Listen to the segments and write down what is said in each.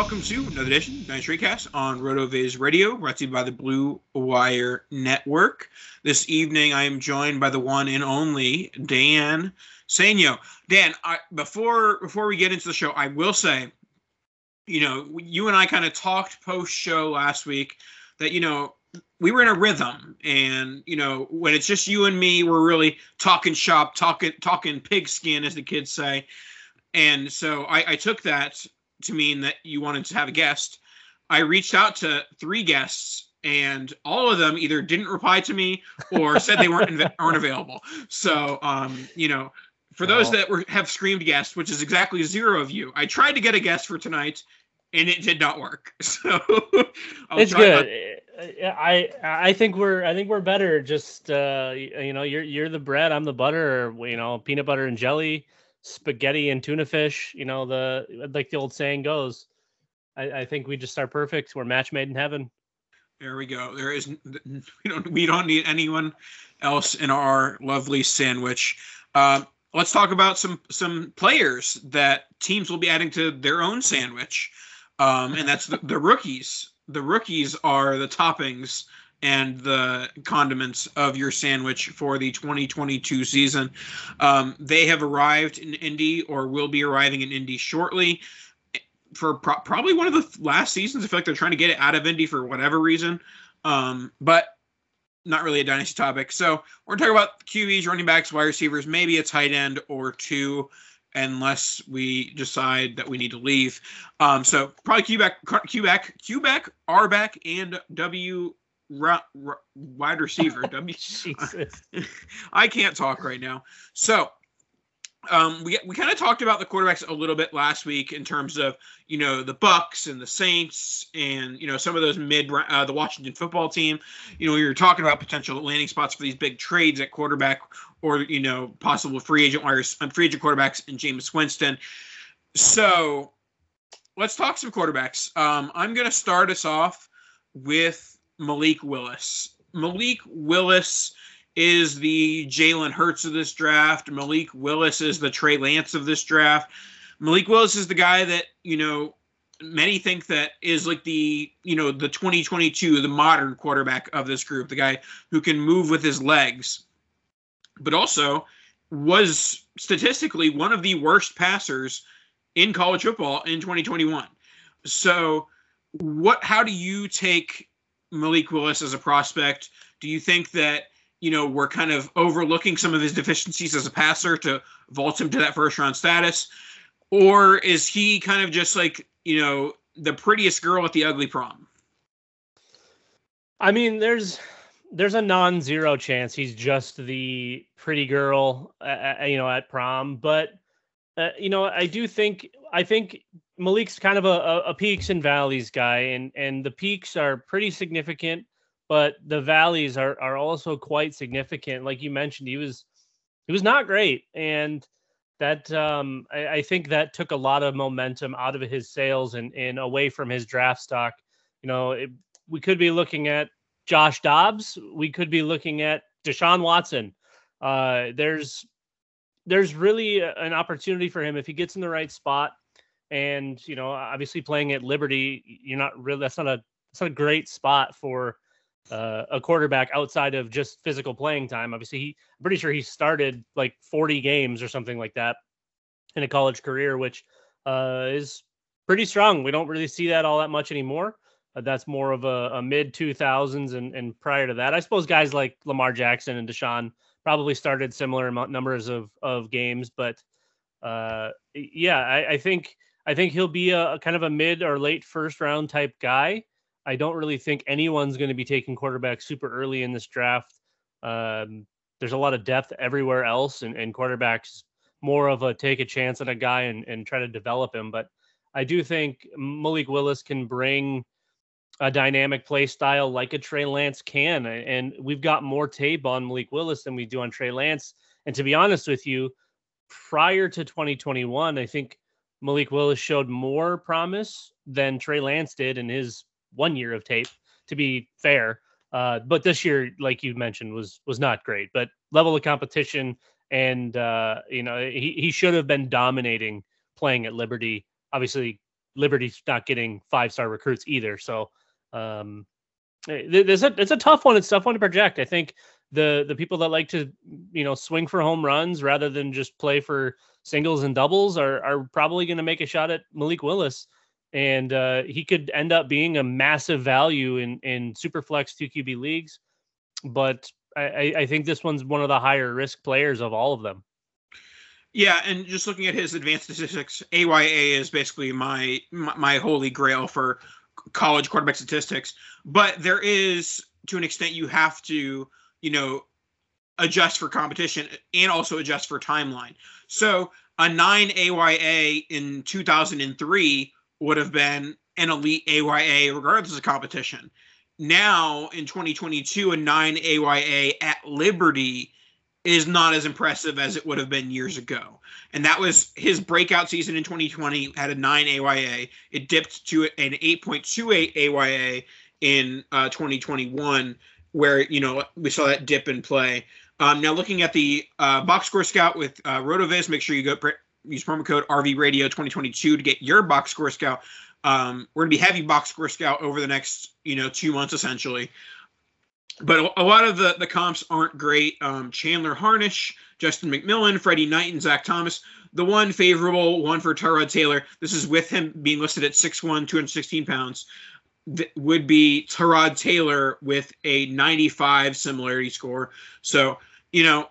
Welcome to another edition of Night Streetcast on RotoViz Radio, brought to you by the Blue Wire Network. This evening, I am joined by the one and only Dan Sanyo. Dan, I, before before we get into the show, I will say, you know, you and I kind of talked post show last week that you know we were in a rhythm, and you know when it's just you and me, we're really talking shop, talking talking pigskin, as the kids say. And so I, I took that to mean that you wanted to have a guest. I reached out to three guests, and all of them either didn't reply to me or said they weren't inv- aren't available. So, um, you know, for those Well- that were have screamed guests, which is exactly zero of you, I tried to get a guest for tonight, and it did not work. So I'll it's good. I I think we're I think we're better. Just uh, you know, you're you're the bread, I'm the butter. Or, you know, peanut butter and jelly, spaghetti and tuna fish. You know, the like the old saying goes. I, I think we just are perfect. We're match made in heaven. There we go. There is we don't we don't need anyone else in our lovely sandwich. Um, let's talk about some some players that teams will be adding to their own sandwich, um, and that's the, the rookies. The rookies are the toppings and the condiments of your sandwich for the 2022 season. Um, they have arrived in Indy or will be arriving in Indy shortly for pro- probably one of the last seasons. I feel like they're trying to get it out of Indy for whatever reason. Um, but not really a dynasty topic. So we're gonna talk about QBs, running backs, wide receivers, maybe a tight end or two, unless we decide that we need to leave. Um, so probably Q back, Q back, Q R back, and W ra- ra- wide receiver. W. Jesus. I can't talk right now. So um, we we kind of talked about the quarterbacks a little bit last week in terms of you know the Bucks and the Saints and you know some of those mid uh, the Washington football team. You know we were talking about potential landing spots for these big trades at quarterback or you know possible free agent wires um, free agent quarterbacks and Jameis Winston. So let's talk some quarterbacks. Um, I'm going to start us off with Malik Willis. Malik Willis is the Jalen Hurts of this draft. Malik Willis is the Trey Lance of this draft. Malik Willis is the guy that, you know, many think that is like the, you know, the 2022, the modern quarterback of this group, the guy who can move with his legs, but also was statistically one of the worst passers in college football in 2021. So, what how do you take Malik Willis as a prospect? Do you think that you know we're kind of overlooking some of his deficiencies as a passer to vault him to that first round status, or is he kind of just like you know the prettiest girl at the ugly prom? I mean, there's there's a non-zero chance he's just the pretty girl, uh, uh, you know, at prom. But uh, you know, I do think I think Malik's kind of a, a, peaks and valleys guy, and and the peaks are pretty significant, but the valleys are are also quite significant. Like you mentioned, he was he was not great, and that um, I, I, think that took a lot of momentum out of his sails and and away from his draft stock. You know, it, we could be looking at Josh Dobbs. We could be looking at Deshaun Watson. Uh, there's there's really an opportunity for him if he gets in the right spot. And you know, obviously playing at Liberty, you're not really that's not a that's not a great spot for uh, a quarterback outside of just physical playing time. Obviously, he I'm pretty sure he started like 40 games or something like that in a college career, which uh, is pretty strong. We don't really see that all that much anymore. Uh, that's more of a, a mid 2000s and, and prior to that. I suppose guys like Lamar Jackson and Deshaun probably started similar amount numbers of of games, but uh, yeah, I, I think I think he'll be a, a, kind of a mid or late first round type guy. I don't really think anyone's going to be taking quarterback super early in this draft. Um, there's a lot of depth everywhere else, and, and quarterbacks more of a take a chance on a guy and, and try to develop him. But I do think Malik Willis can bring a dynamic play style like a Trey Lance can. And we've got more tape on Malik Willis than we do on Trey Lance. And to be honest with you, prior to 2021, I think Malik Willis showed more promise than Trey Lance did in his one year of tape, to be fair. Uh, but this year, like you mentioned, was was not great. But level of competition, and uh, you know, he he should have been dominating playing at Liberty. Obviously, Liberty's not getting five star recruits either. So um, there's a it's a tough one. It's tough one to project. I think the the people that like to you know swing for home runs rather than just play for singles and doubles are are probably going to make a shot at Malik Willis, and uh, he could end up being a massive value in in superflex two QB leagues. But I, I think this one's one of the higher risk players of all of them. Yeah, and just looking at his advanced statistics, AYA is basically my my, holy grail for college quarterback statistics. But there is, to an extent, you have to, you know, adjust for competition and also adjust for timeline. So a nine AYA in 2003 would have been an elite AYA regardless of competition. Now in 2022, a nine AYA at Liberty is not as impressive as it would have been years ago. And that was his breakout season in 2020 had a 9 AYA. It dipped to an 8.28 AYA in uh, 2021 where, you know, we saw that dip in play. Um, now looking at the uh, box score scout with uh, RotoViz, make sure you go use promo code RV Radio 2022 to get your box score scout. Um, we're gonna be heavy box score scout over the next, you know, two months essentially but a lot of the, the comps aren't great. Um, Chandler Harnish, Justin McMillan, Freddie Knight, and Zach Thomas. The one favorable one for Tyrod Taylor, this is with him being listed at 6'1, 216 pounds, th- would be Tyrod Taylor with a 95 similarity score. So, you know,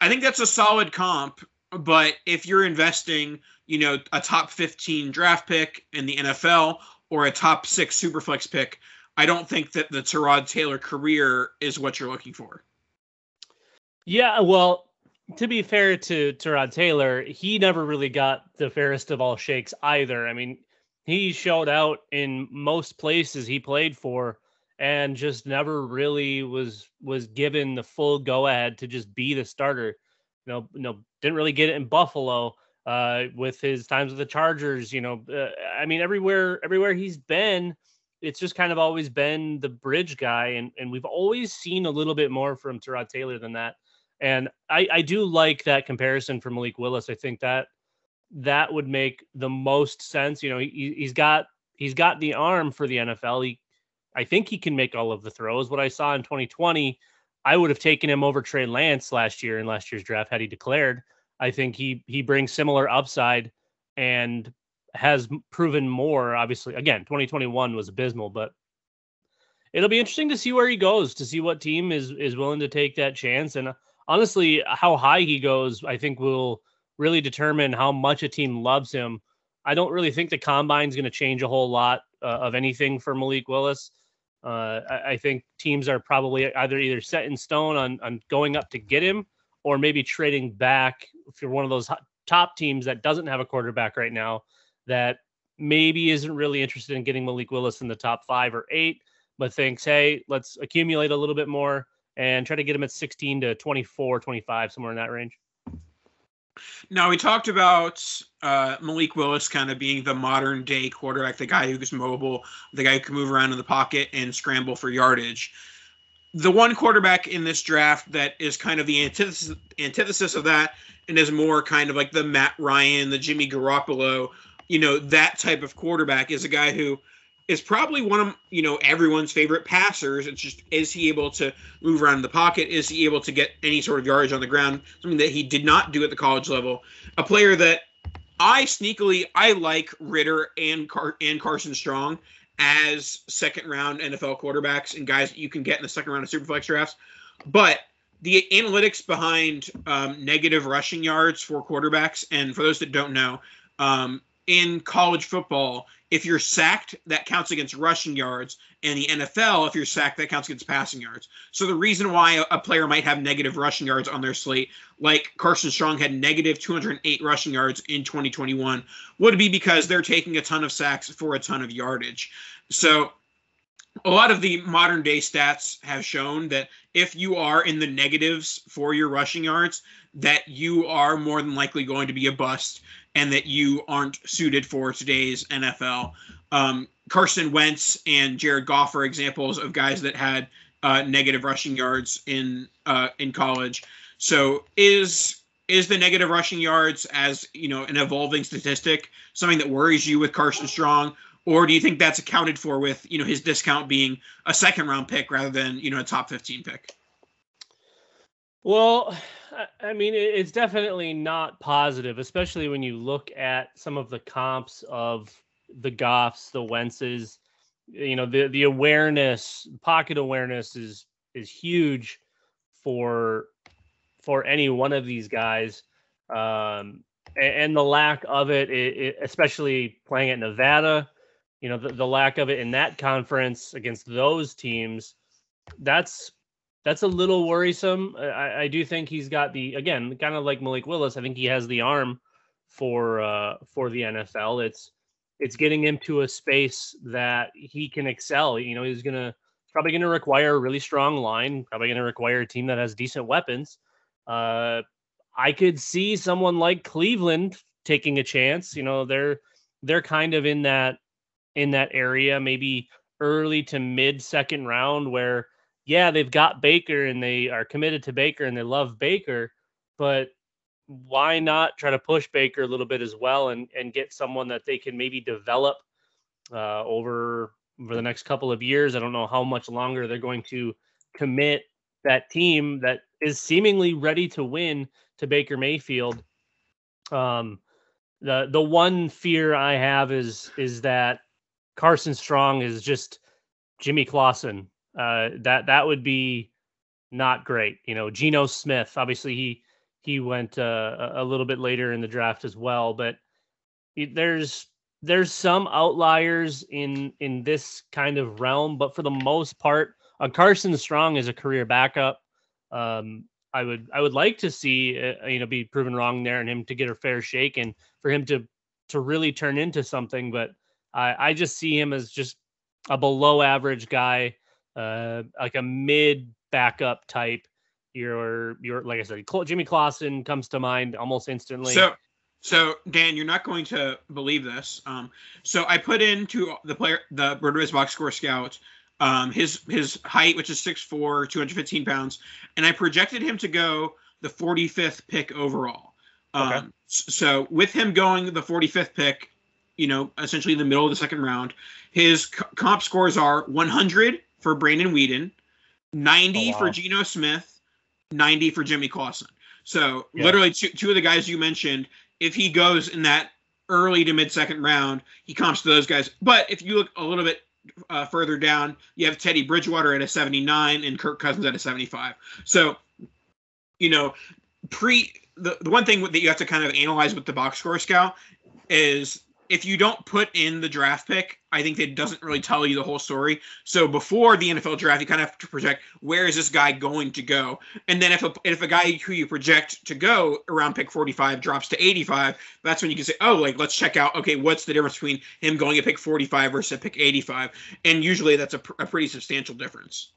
I think that's a solid comp. But if you're investing, you know, a top 15 draft pick in the NFL or a top six superflex pick, I don't think that the Tyrod Taylor career is what you're looking for. Yeah, well, to be fair to Tyrod Taylor, he never really got the fairest of all shakes either. I mean, he showed out in most places he played for and just never really was was given the full go ahead to just be the starter. You know, you know, didn't really get it in Buffalo uh, with his times with the Chargers. You know, uh, I mean, everywhere everywhere he's been, it's just kind of always been the bridge guy, and and we've always seen a little bit more from Tyrod Taylor than that. And I I do like that comparison for Malik Willis. I think that that would make the most sense. You know, he he's got he's got the arm for the NFL. He I think he can make all of the throws. What I saw in 2020, I would have taken him over Trey Lance last year in last year's draft had he declared. I think he he brings similar upside and has proven more. Obviously, again, 2021 was abysmal, but it'll be interesting to see where he goes, to see what team is is willing to take that chance, and honestly, how high he goes, I think will really determine how much a team loves him. I don't really think the combine's going to change a whole lot uh, of anything for Malik Willis. Uh, I, I, think teams are probably either either set in stone on on going up to get him, or maybe trading back. If you're one of those top teams that doesn't have a quarterback right now, that maybe isn't really interested in getting Malik Willis in the top five or eight, but thinks, hey, let's accumulate a little bit more and try to get him at 16 to 24, 25, somewhere in that range. Now we talked about uh, Malik Willis kind of being the modern day quarterback, the guy who's mobile, the guy who can move around in the pocket and scramble for yardage. The one quarterback in this draft that is kind of the antithesis, antithesis of that and is more kind of like the Matt Ryan, the Jimmy Garoppolo, you know, that type of quarterback is a guy who is probably one of you know everyone's favorite passers. It's just is he able to move around in the pocket? Is he able to get any sort of yardage on the ground? Something that he did not do at the college level. A player that I sneakily I like Ritter and Car- and Carson Strong as second round NFL quarterbacks and guys that you can get in the second round of Superflex drafts. But the analytics behind um, negative rushing yards for quarterbacks, and for those that don't know, um, in college football, if you're sacked, that counts against rushing yards. And the NFL, if you're sacked, that counts against passing yards. So the reason why a, player might have negative rushing yards on their slate, like Carson Strong had negative 208 rushing yards in 2021, would be because they're taking a ton of sacks for a ton of yardage. So a lot of the modern day stats have shown that if you are in the negatives for your rushing yards, that you are more than likely going to be a bust and that you aren't suited for today's NFL. Um, Carson Wentz and Jared Goff are examples of guys that had uh, negative rushing yards in uh, in college. So is is the negative rushing yards as you know an evolving statistic something that worries you with Carson Strong, or do you think that's accounted for with you know his discount being a second round pick rather than you know a top fifteen pick? Well, I mean, it's definitely not positive, especially when you look at some of the comps of the Goffs, the Wentzes. You know, the the awareness, pocket awareness is is huge for for any one of these guys, um, and, and, the lack of it, it, it, especially playing at Nevada. You know, the, the lack of it in that conference against those teams. That's that's a little worrisome. I, I do think he's got the again, kind of like Malik Willis. I think he has the arm for uh, for the NFL. It's it's getting him to a space that he can excel. You know, he's gonna probably to require a really strong line. Probably to require a team that has decent weapons. Uh, I could see someone like Cleveland taking a chance. You know, they're they're kind of in that in that area, maybe early to mid second round where yeah, they've got Baker and they are committed to Baker and they love Baker, but why not try to push Baker a little bit as well and and get someone that they can maybe develop uh, over over the next couple of years? I don't know how much longer they're going to commit that team that is seemingly ready to win to Baker Mayfield. Um, the the one fear I have is is that Carson Strong is just Jimmy Clausen uh, that that would be not great. You know, Geno Smith, obviously he he went uh, a little bit later in the draft as well, but there's there's some outliers in in this kind of realm, but for the most part, uh, Carson Strong is a career backup. Um, I would I would like to see uh, you know be proven wrong there and him to get a fair shake and for him to to really turn into something, but I I just see him as just a below average guy uh, like a mid backup type. Your your like I said, Jimmy Clausen comes to mind almost instantly. So so Dan, you're not going to believe this. Um, so I put into the player the RotoViz box score scout um, his his height, which is 6'4", 215 pounds, and I projected him to go the 45th pick overall. Um, okay. So with him going the 45th pick, you know, essentially in the middle of the second round, his comp scores are 100, for Brandon Weeden, 90 oh, wow. for Geno Smith, 90 for Jimmy Clausen. So yeah. literally two, two of the guys you mentioned, if he goes in that early to mid second round, he comps to those guys. But if you look a little bit uh, further down, you have Teddy Bridgewater at a 79 and Kirk Cousins at a 75. So, you know, pre the, the one thing that you have to kind of analyze with the box score scout is if you don't put in the draft pick, I think it doesn't really tell you the whole story. So before the NFL draft, you kind of have to project where is this guy going to go, and then if a if a guy who you project to go around pick 45 drops to 85, that's when you can say, oh, like let's check out, okay, what's the difference between him going at pick 45 versus pick 85, and usually that's a, pr- a pretty substantial difference.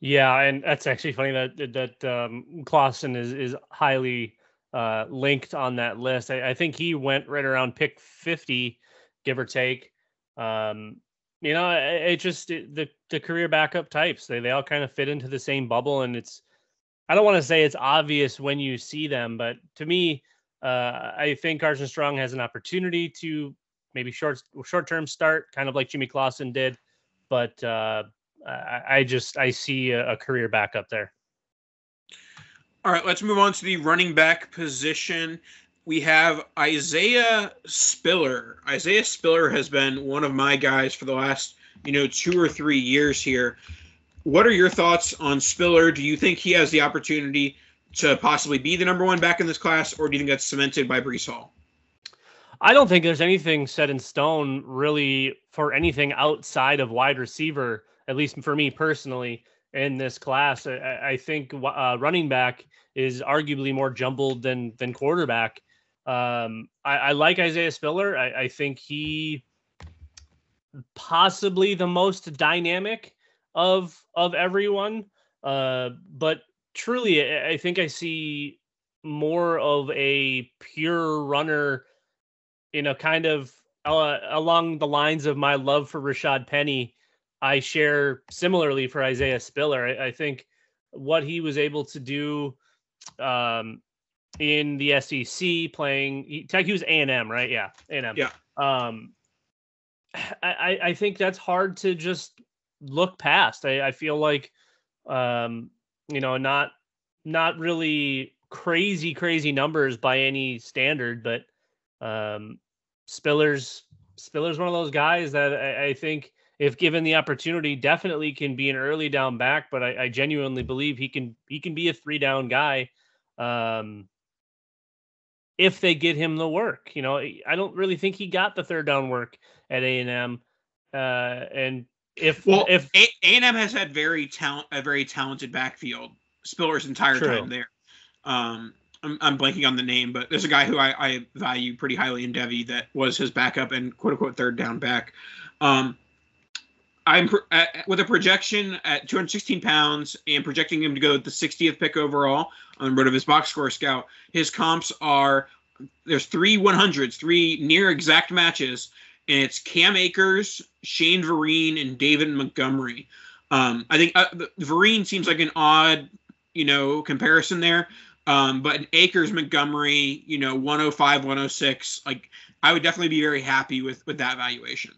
Yeah, and that's actually funny that that um, Clausen is is highly uh, linked on that list. I, I, think he went right around pick 50, give or take. Um, you know, it, it just it, the the career backup types they they all kind of fit into the same bubble, and it's I don't want to say it's obvious when you see them, but to me, uh, I think Carson Strong has an opportunity to maybe short short term start, kind of like Jimmy Clausen did, but. Uh, I, just I see a, a career backup there. All right, let's move on to the running back position. We have Isaiah Spiller. Isaiah Spiller has been one of my guys for the last, you know, two or three years here. What are your thoughts on Spiller? Do you think he has the opportunity to possibly be the number one back in this class, or do you think that's cemented by Breece Hall? I don't think there's anything set in stone really for anything outside of wide receiver at least for me personally, in this class. I, I think uh, running back is arguably more jumbled than than quarterback. Um, I, I, like Isaiah Spiller. I, I, think he possibly the most dynamic of of everyone. Uh, but truly, I think I see more of a pure runner in a kind of uh, along the lines of my love for Rashad Penny I share similarly for Isaiah Spiller. I, I think what he was able to do um, in the SEC playing, he, he was A and M, right? Yeah, A and M. Yeah. Um, I, I think that's hard to just look past. I, I feel like, um, you know, not not really crazy crazy numbers by any standard, but um, Spiller's Spiller's one of those guys that I, I think if given the opportunity, definitely can be an early down back. But I, I genuinely believe he can he can be a three down guy. Um, if they get him the work, you know, I don't really think he got the third down work at A and M. Uh, and if well, if A and M has had very talent a very talented backfield Spiller's entire true. time there. Um, I'm, I'm blanking on the name, but there's a guy who I, I value pretty highly in Devy that was his backup and quote unquote third down back. Um, I'm at, with a projection at 216 pounds and projecting him to go the 60th pick overall on the RotoViz box score scout. His comps are there's three 100s, three near exact matches, and it's Cam Akers, Shane Vereen, and David Montgomery. Um, I think uh, Vereen seems like an odd, you know, comparison there. Um, but Akers, Montgomery, you know, 105, 106, like I would definitely be very happy with with that valuation.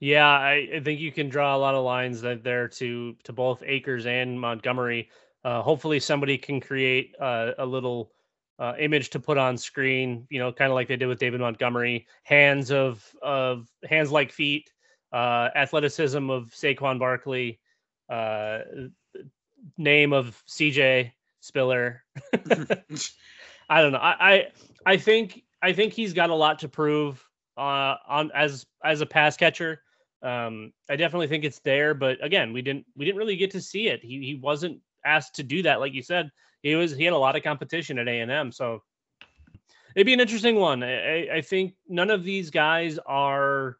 Yeah, I, I, think you can draw a lot of lines there to to both Akers and Montgomery. Uh, hopefully, somebody can create uh, a little uh, image to put on screen. You know, kind of like they did with David Montgomery. Hands of of hands like feet, uh, athleticism of Saquon Barkley, uh, name of CJ Spiller. I don't know. I, I I think I think he's got a lot to prove uh, on as as a pass catcher. Um, I definitely think it's there, but again, we didn't we didn't really get to see it. He he wasn't asked to do that, like you said. He was he had a lot of competition at A and M, so it'd be an interesting one. I, I think none of these guys are.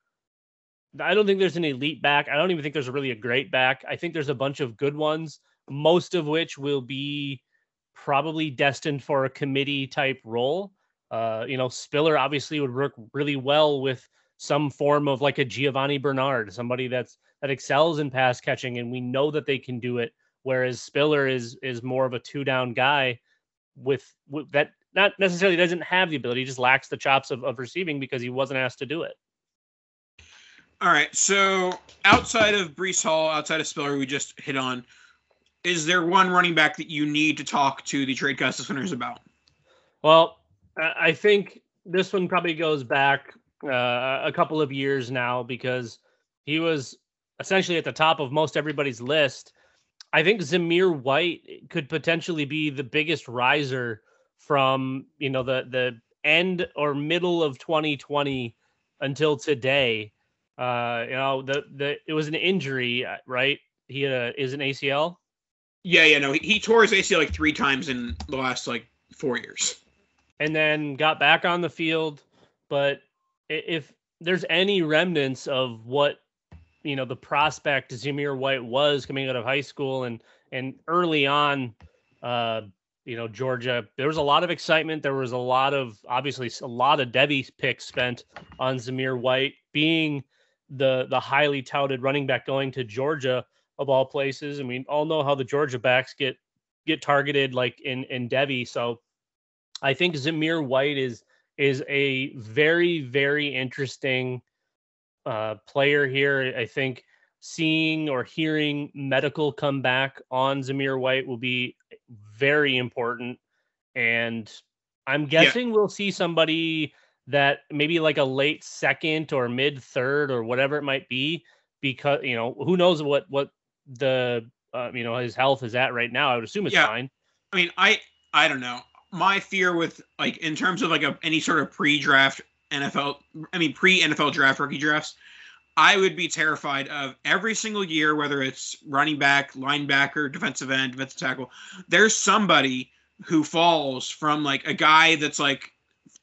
I don't think there's an elite back. I don't even think there's really a great back. I think there's a bunch of good ones, most of which will be probably destined for a committee type role. Uh, you know, Spiller obviously would work really well with some form of like a Giovani Bernard, somebody that's that excels in pass catching, and we know that they can do it. Whereas Spiller is is more of a two down guy with, with that not necessarily doesn't have the ability, just lacks the chops of, of receiving because he wasn't asked to do it. All right. So outside of Breece Hall, outside of Spiller, we just hit on. Is there one running back that you need to talk to the trade cast listeners about? Well, I think this one probably goes back uh, a couple of years now because he was essentially at the top of most everybody's list. I think Zamir White could potentially be the biggest riser from you know the the end or middle of 2020 until today. Uh, you know, the the it was an injury, uh, right? He had a is an ACL. Yeah, yeah, no, he, he tore his ACL like three times in the last like four years. and then got back on the field. But if there's any remnants of what you know the prospect Zamir White was coming out of high school and and early on, uh, you know Georgia, there was a lot of excitement. There was a lot of obviously a lot of Devy picks spent on Zamir White being the the highly touted running back going to Georgia of all places. And we all know how the Georgia backs get get targeted like in in Devy. So I think Zamir White is is a very very interesting uh, player here. I think seeing or hearing medical come back on Zamir White will be very important, and I'm guessing we'll see somebody that maybe like a late second or mid third or whatever it might be because you know who knows what what the uh, you know his health is at right now. I would assume it's Yeah. fine. I mean, I I don't know. My fear with like in terms of like a, any sort of pre-draft NFL, I mean pre-NFL draft rookie drafts, I would be terrified of every single year, whether it's running back, linebacker, defensive end, defensive tackle. There's somebody who falls from like a guy that's like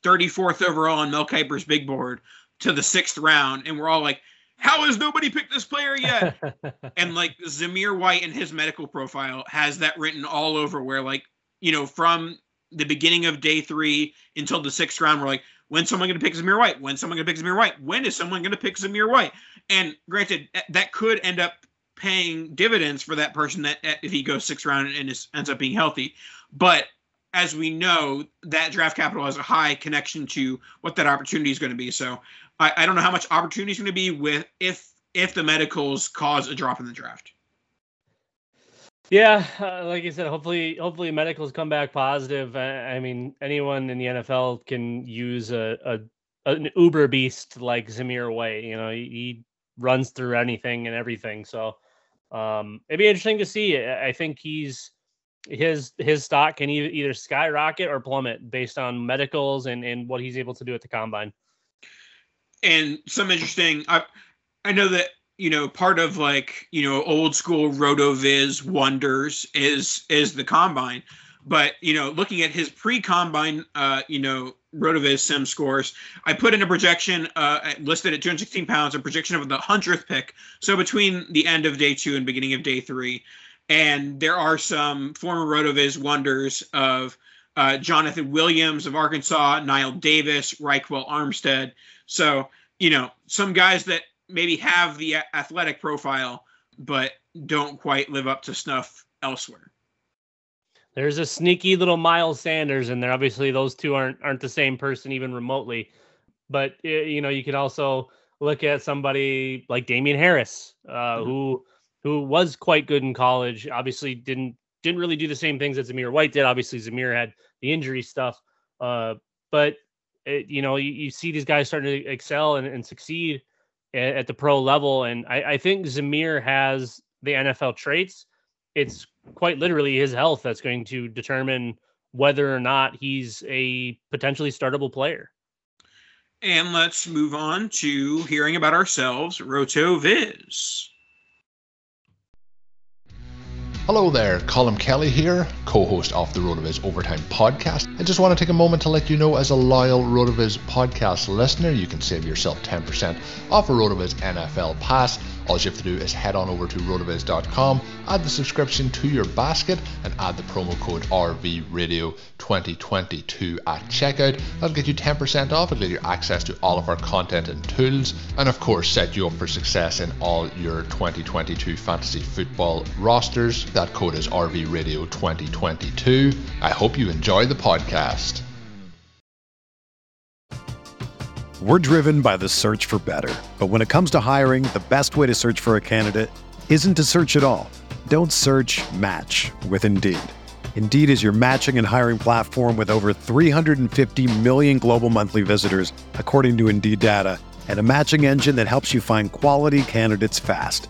34th overall on Mel Kiper's big board to the sixth round, and we're all like, "How has nobody picked this player yet?" and like Zamir White and his medical profile has that written all over where like you know from the beginning of day three until the sixth round. We're like when's someone going to pick Zamir White? When's someone going to pick Zamir White? When is someone going to pick Zamir White? And granted that could end up paying dividends for that person that if he goes sixth round and is, ends up being healthy. But as we know that draft capital has a high connection to what that opportunity is going to be. So I, I don't know how much opportunity is going to be with if if the medicals cause a drop in the draft Yeah, uh, like I said, hopefully, hopefully medicals come back positive. I, I mean, anyone in the NFL can use a, a an uber beast like Zamir White. You know, he, he runs through anything and everything. So um, it'd be interesting to see. I I think he's his his stock can either skyrocket or plummet based on medicals and and what he's able to do at the combine. and some interesting i i know that you know part of like you know old school rotoviz wonders is is the combine. But you know looking at his pre-combine uh you know rotoviz sim scores i put in a projection uh listed at 216 pounds a projection of the 100th pick so between the end of day two and beginning of day three. And there are some former rotoviz wonders of uh, jonathan williams of arkansas knile davis ryquell armstead. So, you know, some guys that maybe have the athletic profile, but don't quite live up to snuff elsewhere. There's a sneaky little Miles Sanders in there. Obviously, those two aren't aren't the same person even remotely. But you know, you could also look at somebody like Damien Harris, uh, Mhm. who who was quite good in college. Obviously, didn't didn't really do the same things that Zamir White did. Obviously, Zamir had the injury stuff, uh, but it, you know, you, you see these guys starting to excel and, and succeed at, the pro level, and I, I think Zamir has the NFL traits. It's quite literally his health that's going to determine whether or not he's a potentially startable player. And let's move on to hearing about ourselves, Roto Viz. Hello there, Colin Kelly here, co host of the RotoViz Overtime podcast. I just want to take a moment to let you know, as a loyal RotoViz podcast listener, you can save yourself 10% off a RotoViz NFL pass. All you have to do is head on over to rotoviz.com, add the subscription to your basket, and add the promo code RVRadio2022 at checkout. That'll get you 10% off. It'll get you access to all of our content and tools, and of course, set you up for success in all your 2022 fantasy football rosters. That code is RV Radio 2022. I hope you enjoy the podcast. We're driven by the search for better. But when it comes to hiring, the best way to search for a candidate isn't to search at all. Don't search match with Indeed. Indeed is your matching and hiring platform with over 350 million global monthly visitors, according to Indeed data, and a matching engine that helps you find quality candidates fast.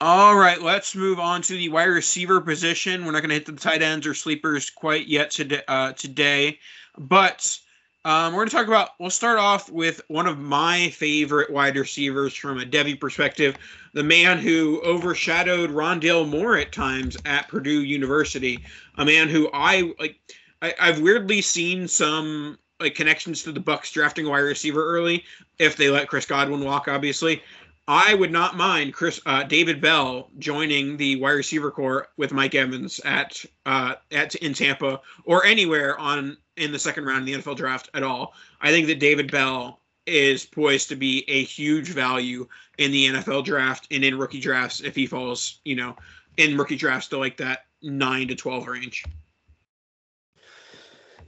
All right, let's move on to the wide receiver position. We're not going to hit the tight ends or sleepers quite yet today, uh, today but um, we're going to talk about. We'll start off with one of my favorite wide receivers from a Devy perspective, the man who overshadowed Rondale Moore at times at Purdue University, a man who I like. I, I've weirdly seen some like connections to the Bucks drafting a wide receiver early if they let Chris Godwin walk, obviously. I would not mind Chris uh, David Bell joining the wide receiver corps with Mike Evans at uh, at in Tampa or anywhere on in the second round of the NFL draft at all. I think that David Bell is poised to be a huge value in the NFL draft and in rookie drafts if he falls, you know, in rookie drafts to like that nine to twelve range.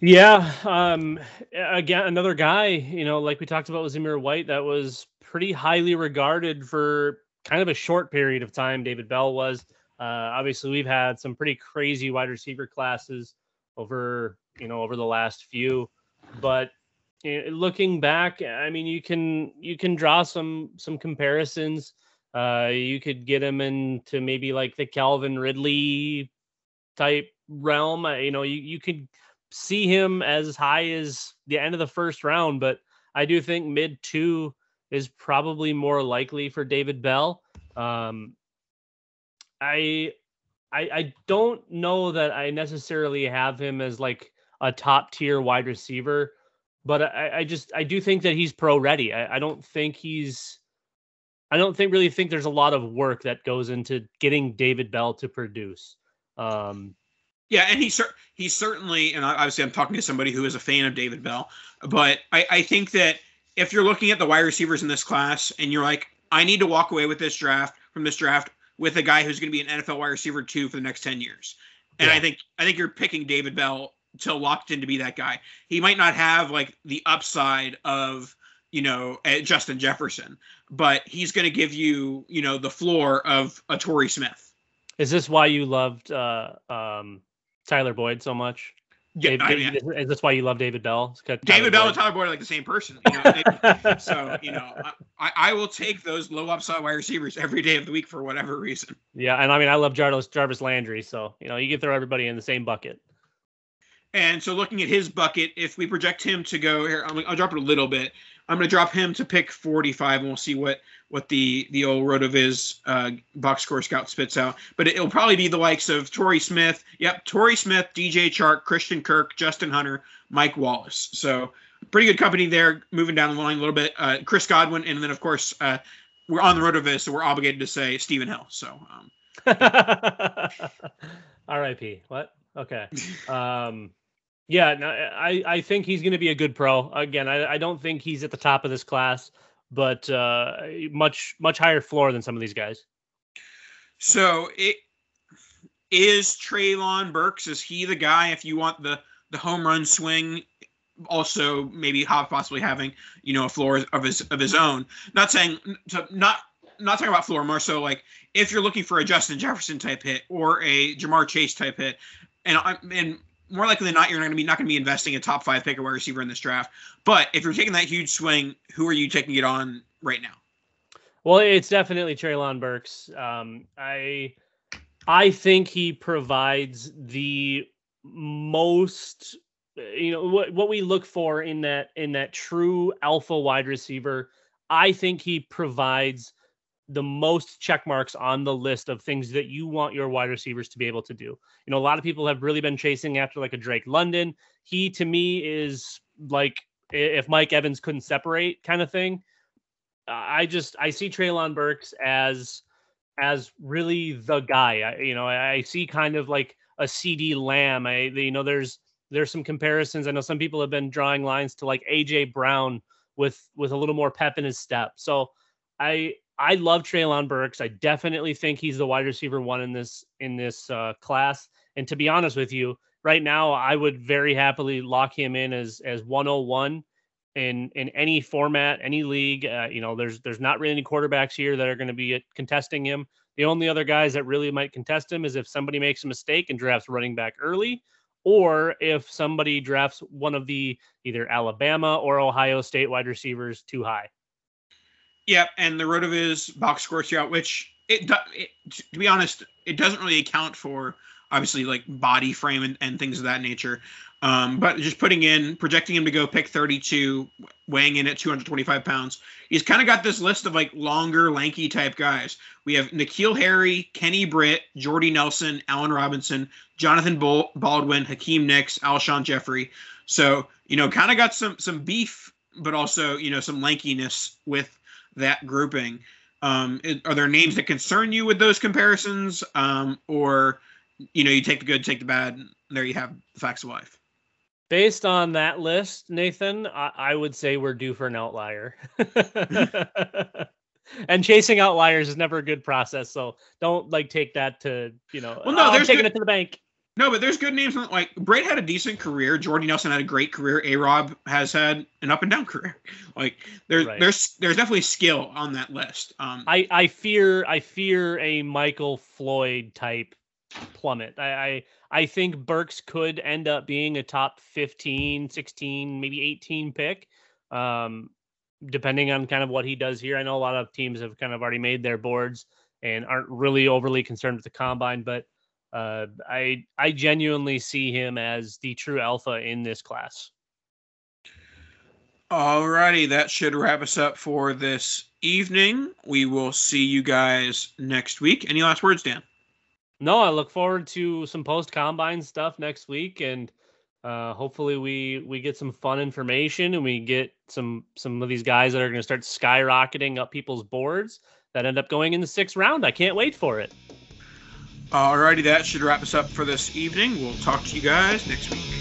Yeah. Um, again, another guy, you know, like we talked about with Zamir White, that was pretty highly regarded for kind of a short period of time. David Bell was. Uh, obviously, we've had some pretty crazy wide receiver classes over, you know, over the last few. But eh, looking back, I mean, you can you can draw some some comparisons. Uh, you could get him into maybe like the Calvin Ridley type realm. You know, you you could see him as high as the end of the first round, but I do think mid two is probably more likely for David Bell. Um, I, I, I don't know that I necessarily have him as like a top tier wide receiver, but I, I just I do think that he's pro ready. I, I don't think he's I don't think really think there's a lot of work that goes into getting David Bell to produce. Um, yeah, and he's he's certainly, and obviously I'm talking to somebody who is a fan of David Bell, but I, I think that if you're looking at the wide receivers in this class and you're like, I need to walk away with this draft from this draft with a guy who's going to be an NFL wide receiver two for the next ten years, and yeah. I think I think you're picking David Bell to locked in to be that guy. He might not have like the upside of you know Justin Jefferson, but he's going to give you you know the floor of a Torrey Smith. Is this why you loved uh, um, Tyler Boyd so much? Yeah, I mean, is this why you love David Bell? David Bell Boyd. and Tyler Boyd are like the same person. You know? so you know, I, I will take those low upside wide receivers every day of the week for whatever reason. Yeah, and I mean, I love Jarvis Jarvis Landry, so you know, you can throw everybody in the same bucket. And so, looking at his bucket, if we project him to go here, I'm, I'll drop it a little bit. I'm going to drop him to pick 45, and we'll see what what the the old RotoViz uh, box score scout spits out. But it, will probably be the likes of Torrey Smith. Yep, Torrey Smith, DJ Chark, Christian Kirk, Justin Hunter, Mike Wallace. So pretty good company there. Moving down the line a little bit, uh, Chris Godwin, and then of course uh, we're on the RotoViz, so we're obligated to say Stephen Hill. So. Um, R.I.P. What? Okay. Um, Yeah, no, I, I think he's going to be a good pro. Again, I, I don't think he's at the top of this class, but uh, much much higher floor than some of these guys. So it is Treylon Burks. Is he the guy if you want the the home run swing? Also, maybe possibly having you know a floor of his of his own. Not saying to not not talking about floor more so like if you're looking for a Justin Jefferson type hit or a Ja'Marr Chase type hit, and I'm and more likely than not, you're not going to be not going to be investing a top five pick a wide receiver in this draft. But if you're taking that huge swing, who are you taking it on right now? Well, it's definitely Treylon Burks. Um, I I think he provides the most you know what what we look for in that in that true alpha wide receiver. I think he provides the most check marks on the list of things that you want your wide receivers to be able to do. You know, a lot of people have really been chasing after like a Drake London. He to me is like if Mike Evans couldn't separate kind of thing. I just I see Treylon Burks as as really the guy. I, you know, I see kind of like a CeeDee Lamb. I you know there's there's some comparisons. I know some people have been drawing lines to like AJ Brown with with a little more pep in his step. So I I love Treylon Burks. I definitely think he's the wide receiver one in this in this uh, class. And to be honest with you, right now I would very happily lock him in as as 101 in in any format, any league. Uh, you know, there's there's not really any quarterbacks here that are going to be contesting him. The only other guys that really might contest him is if somebody makes a mistake and drafts running back early, or if somebody drafts one of the either Alabama or Ohio State wide receivers too high. Yep, and the RotoViz box score throughout, which it, it, to be honest, it doesn't really account for obviously like body frame and, and things of that nature. Um, but just putting in, projecting him to go pick 32, weighing in at 225 pounds. He's kind of got this list of like longer, lanky type guys. We have N'Keal Harry, Kenny Britt, Jordy Nelson, Allen Robinson, Jonathan Baldwin, Hakeem Nicks, Alshon Jeffery. So, you know, kind of got some some beef, but also, you know, some lankiness with that grouping. Um, are there names that concern you with those comparisons, um, or you know, you take the good, take the bad. there you have the facts of life. Based on that list, Nathan, I, I would say we're due for an outlier. and chasing outliers is never a good process. So don't like take that to you know. Well, no, oh, there's taking good, it to the bank. No, but there's good names. Like Britt had a decent career. Jordy Nelson had a great career. A Rob has had an up and down career. Like there's right. there's there's definitely skill on that list. Um, I I fear I fear a Michael Floyd type plummet. I, I I think Burks could end up being a top 15, 16, maybe 18 pick. Um, depending on kind of what he does here. I know a lot of teams have kind of already made their boards and aren't really overly concerned with the combine, but uh, I I genuinely see him as the true alpha in this class. Alrighty, that should wrap us up for this evening. We will see you guys next week. Any last words, Dan? No, I look forward to some post combine stuff next week, and uh, hopefully we we get some fun information and we get some some of these guys that are going to start skyrocketing up people's boards that end up going in the sixth round. I can't wait for it. Alrighty, that should wrap us up for this evening. We'll talk to you guys next week.